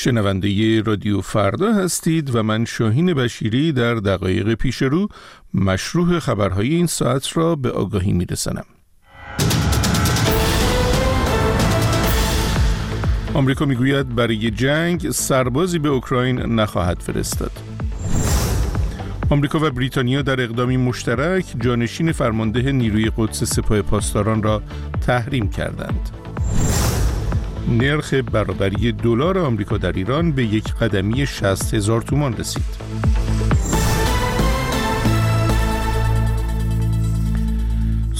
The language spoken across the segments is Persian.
شنونده رادیو فردا هستید و من شاهین بشیری در دقایق پیش رو مشروع خبرهای این ساعت را به آگاهی میرسنم. آمریکا می‌گوید برای جنگ سربازی به اوکراین نخواهد فرستاد. آمریکا و بریتانیا در اقدامی مشترک جانشین فرمانده نیروی قدس سپاه پاسداران را تحریم کردند. نرخ برابری دلار آمریکا در ایران به یک قدمی 60 هزار تومان رسید.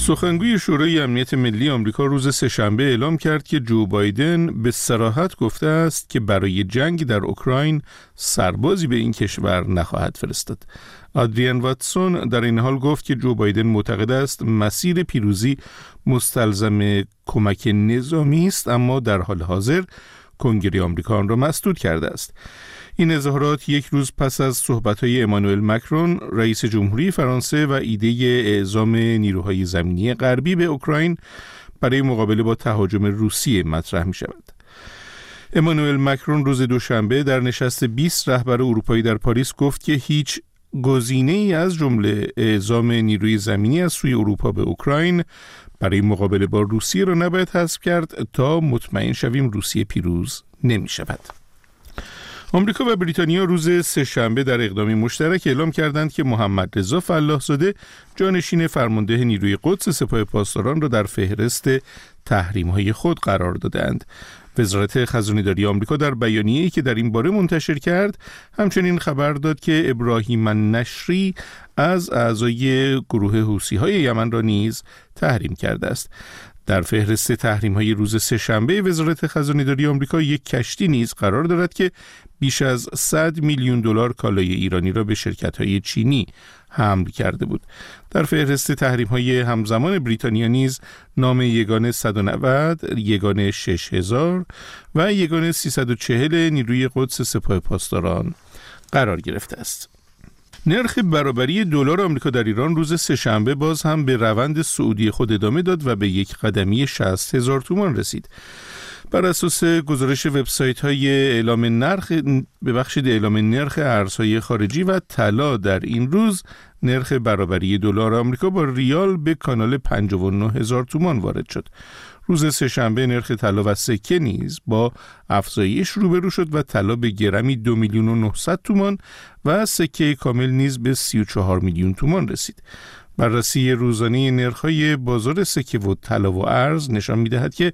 سخنگوی شورای امنیت ملی آمریکا روز سهشنبه اعلام کرد که جو بایدن به سراحت گفته است که برای جنگ در اوکراین سربازی به این کشور نخواهد فرستاد. آدریان واتسون در این حال گفت که جو بایدن معتقد است مسیر پیروزی مستلزم کمک نظامی است اما در حال حاضر کنگره آمریکا آن را مسدود کرده است. این اظهارات یک روز پس از صحبت‌های امانوئل مکرون رئیس جمهوری فرانسه و ایده اعزام نیروهای زمینی غربی به اوکراین برای مقابله با تهاجم روسیه مطرح می شود. امانوئل مکرون روز دوشنبه در نشست 20 رهبر اروپایی در پاریس گفت که هیچ گزینه ای از جمله اعزام نیروی زمینی از سوی اروپا به اوکراین برای مقابله با روسیه را نباید حذف کرد تا مطمئن شویم روسیه پیروز نمی شود. آمریکا و بریتانیا روز سهشنبه در اقدامی مشترک اعلام کردند که محمد رضا فلاحزاده جانشین فرمانده نیروی قدس سپاه پاسداران را در فهرست تحریم های خود قرار دادند. وزارت خزانهداری آمریکا در بیانیه‌ای که در این باره منتشر کرد همچنین خبر داد که ابراهیم نشری از اعضای گروه حوسی یمن را نیز تحریم کرده است در فهرست تحریم های روز سهشنبه وزارت خزانه داری آمریکا یک کشتی نیز قرار دارد که بیش از 100 میلیون دلار کالای ایرانی را به شرکت های چینی حمل کرده بود. در فهرست تحریم های همزمان بریتانیا نیز نام یگان 190 یگان 6000 و یگان 340 نیروی قدس سپاه پاسداران قرار گرفته است. نرخ برابری دلار آمریکا در ایران روز سهشنبه باز هم به روند سعودی خود ادامه داد و به یک قدمی 60 هزار تومان رسید. بر اساس گزارش وبسایت های اعلام نرخ به بخش اعلام نرخ ارزهای خارجی و طلا در این روز نرخ برابری دلار آمریکا با ریال به کانال 59 هزار تومان وارد شد. روز سهشنبه نرخ طلا و سکه نیز با افزایش روبرو شد و طلا به گرمی دو میلیون و 900 تومان و سکه کامل نیز به 34 میلیون تومان رسید. بررسی روزانه نرخ‌های بازار سکه و طلا و ارز نشان می‌دهد که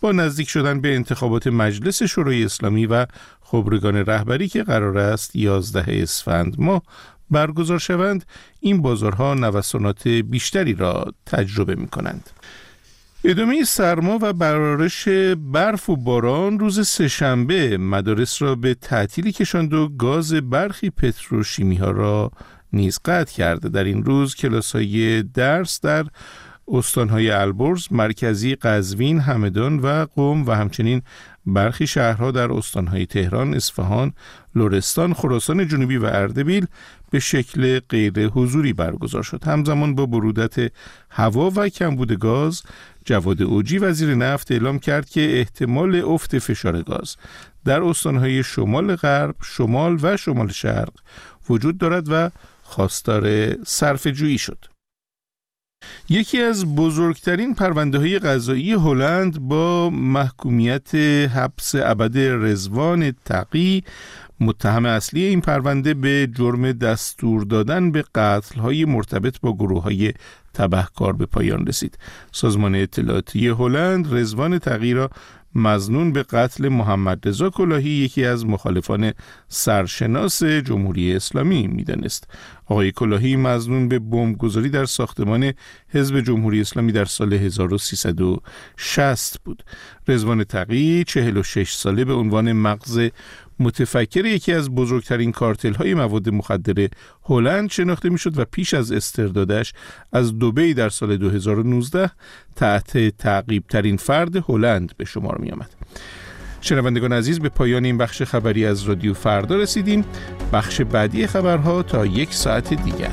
با نزدیک شدن به انتخابات مجلس شورای اسلامی و خبرگان رهبری که قرار است 11 اسفند ماه برگزار شوند این بازارها نوسانات بیشتری را تجربه می کنند. ادامه سرما و برارش برف و باران روز سهشنبه مدارس را به تعطیلی کشاند و گاز برخی پتروشیمی ها را نیز قطع کرده در این روز کلاس های درس در استانهای البرز، مرکزی قزوین، همدان و قوم و همچنین برخی شهرها در استانهای تهران، اصفهان، لرستان، خراسان جنوبی و اردبیل به شکل غیر حضوری برگزار شد. همزمان با برودت هوا و کمبود گاز، جواد اوجی وزیر نفت اعلام کرد که احتمال افت فشار گاز در استانهای شمال غرب، شمال و شمال شرق وجود دارد و خواستار صرف جویی شد. یکی از بزرگترین پرونده های قضایی هلند با محکومیت حبس ابد رزوان تقی متهم اصلی این پرونده به جرم دستور دادن به قتل های مرتبط با گروه های تبهکار به پایان رسید. سازمان اطلاعاتی هلند رزوان تقی را مزنون به قتل محمد رضا کلاهی یکی از مخالفان سرشناس جمهوری اسلامی می‌دانست. آقای کلاهی مزنون به بمبگذاری در ساختمان حزب جمهوری اسلامی در سال 1360 بود. رزوان تقی 46 ساله به عنوان مغز متفکر یکی از بزرگترین کارتل های مواد مخدر هلند شناخته می‌شد و پیش از استردادش از دوبی در سال 2019 تحت تعقیب ترین فرد هلند به شمار می آمد. شنوندگان عزیز به پایان این بخش خبری از رادیو فردا رسیدیم بخش بعدی خبرها تا یک ساعت دیگر